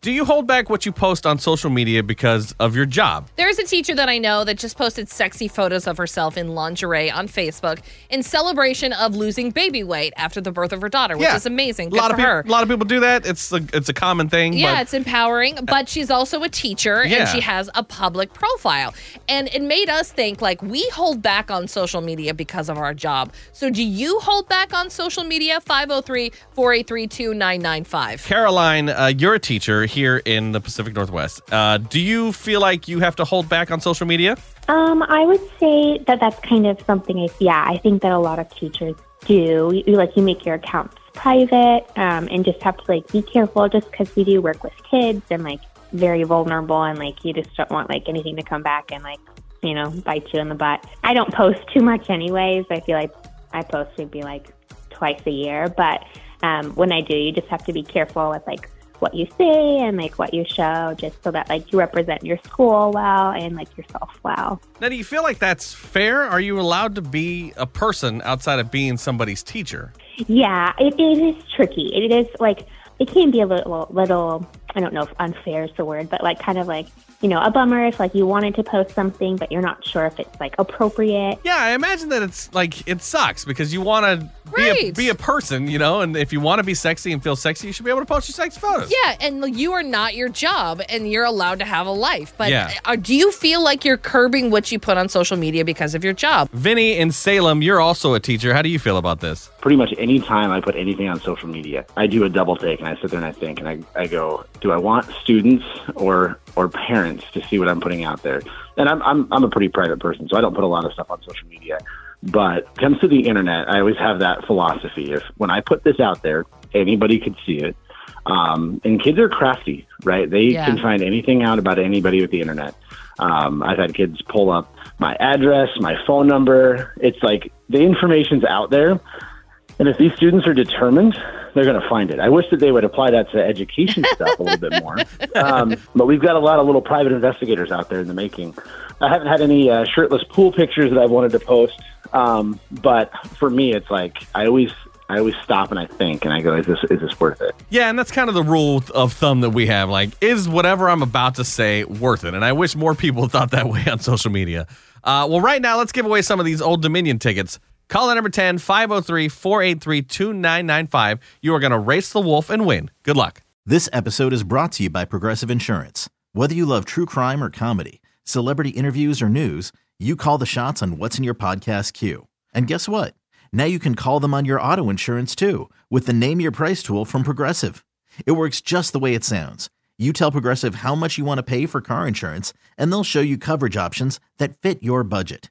Do you hold back what you post on social media because of your job? There's a teacher that I know that just posted sexy photos of herself in lingerie on Facebook in celebration of losing baby weight after the birth of her daughter, which Yeah. is amazing. A Good lot for of people, her. a lot of people do that. It's a, it's a common thing. Yeah, but it's empowering, but she's also a teacher Yeah. and she has a public profile. And it made us think like we hold back on social media because of our job. So do you hold back on social media? 503 483 2995. Caroline, uh, you're a teacher here in the Pacific Northwest. Uh, do you feel like you have to hold back on social media? Um, I would say that that's kind of something. I, yeah, I think that a lot of teachers do. You, like you make your accounts private, um, and just have to like be careful, just because we do work with kids and like very vulnerable, and like you just don't want like anything to come back and like you know bite you in the butt. I don't post too much, anyways. I feel like I post maybe like twice a year, but um, when I do, you just have to be careful with like what you say and like what you show, just so that like you represent your school well and like yourself well. Now, do you feel like that's fair? Are you allowed to be a person outside of being somebody's teacher? Yeah, it, it is tricky. It is like it can be a little, little. I don't know if unfair is the word, but like kind of like you know a bummer if like you wanted to post something, but you're not sure if it's like appropriate. Yeah, I imagine that it's like it sucks because you want to be, a, be a person, you know, and if you want to be sexy and feel sexy, you should be able to post your sexy photos. Yeah, and you are not your job, and you're allowed to have a life. But Yeah. uh, do you feel like you're curbing what you put on social media because of your job? Vinny in Salem, you're also a teacher. How do you feel about this? pretty much any time I put anything on social media, I do a double take and I sit there and I think and I, I go, do I want students or or parents to see what I'm putting out there? And I'm, I'm I'm a pretty private person, so I don't put a lot of stuff on social media. But comes to the internet, I always have that philosophy. If when I put this out there, anybody could see it. Um, and kids are crafty, right? They Yeah. can find anything out about anybody with the internet. Um, I've had kids pull up my address, my phone number. It's like the information's out there. And if these students are determined, they're going to find it. I wish that they would apply that to education stuff a little bit more. Um, but we've got a lot of little private investigators out there in the making. I haven't had any uh, shirtless pool pictures that I've wanted to post. Um, but for me, it's like I always, I always stop and I think, and I go, "Is this, is this worth it?" Yeah, and that's kind of the rule of thumb that we have. Like, is whatever I'm about to say worth it? And I wish more people thought that way on social media. Uh, well, right now, let's give away some of these Old Dominion tickets. Call in number 10 503 483 2995. You are going to race the wolf and win. Good luck. This episode is brought to you by Progressive Insurance. Whether you love true crime or comedy, celebrity interviews or news, you call the shots on what's in your podcast queue. And guess what? Now you can call them on your auto insurance too with the Name Your Price tool from Progressive. It works just the way it sounds. You tell Progressive how much you want to pay for car insurance, and they'll show you coverage options that fit your budget.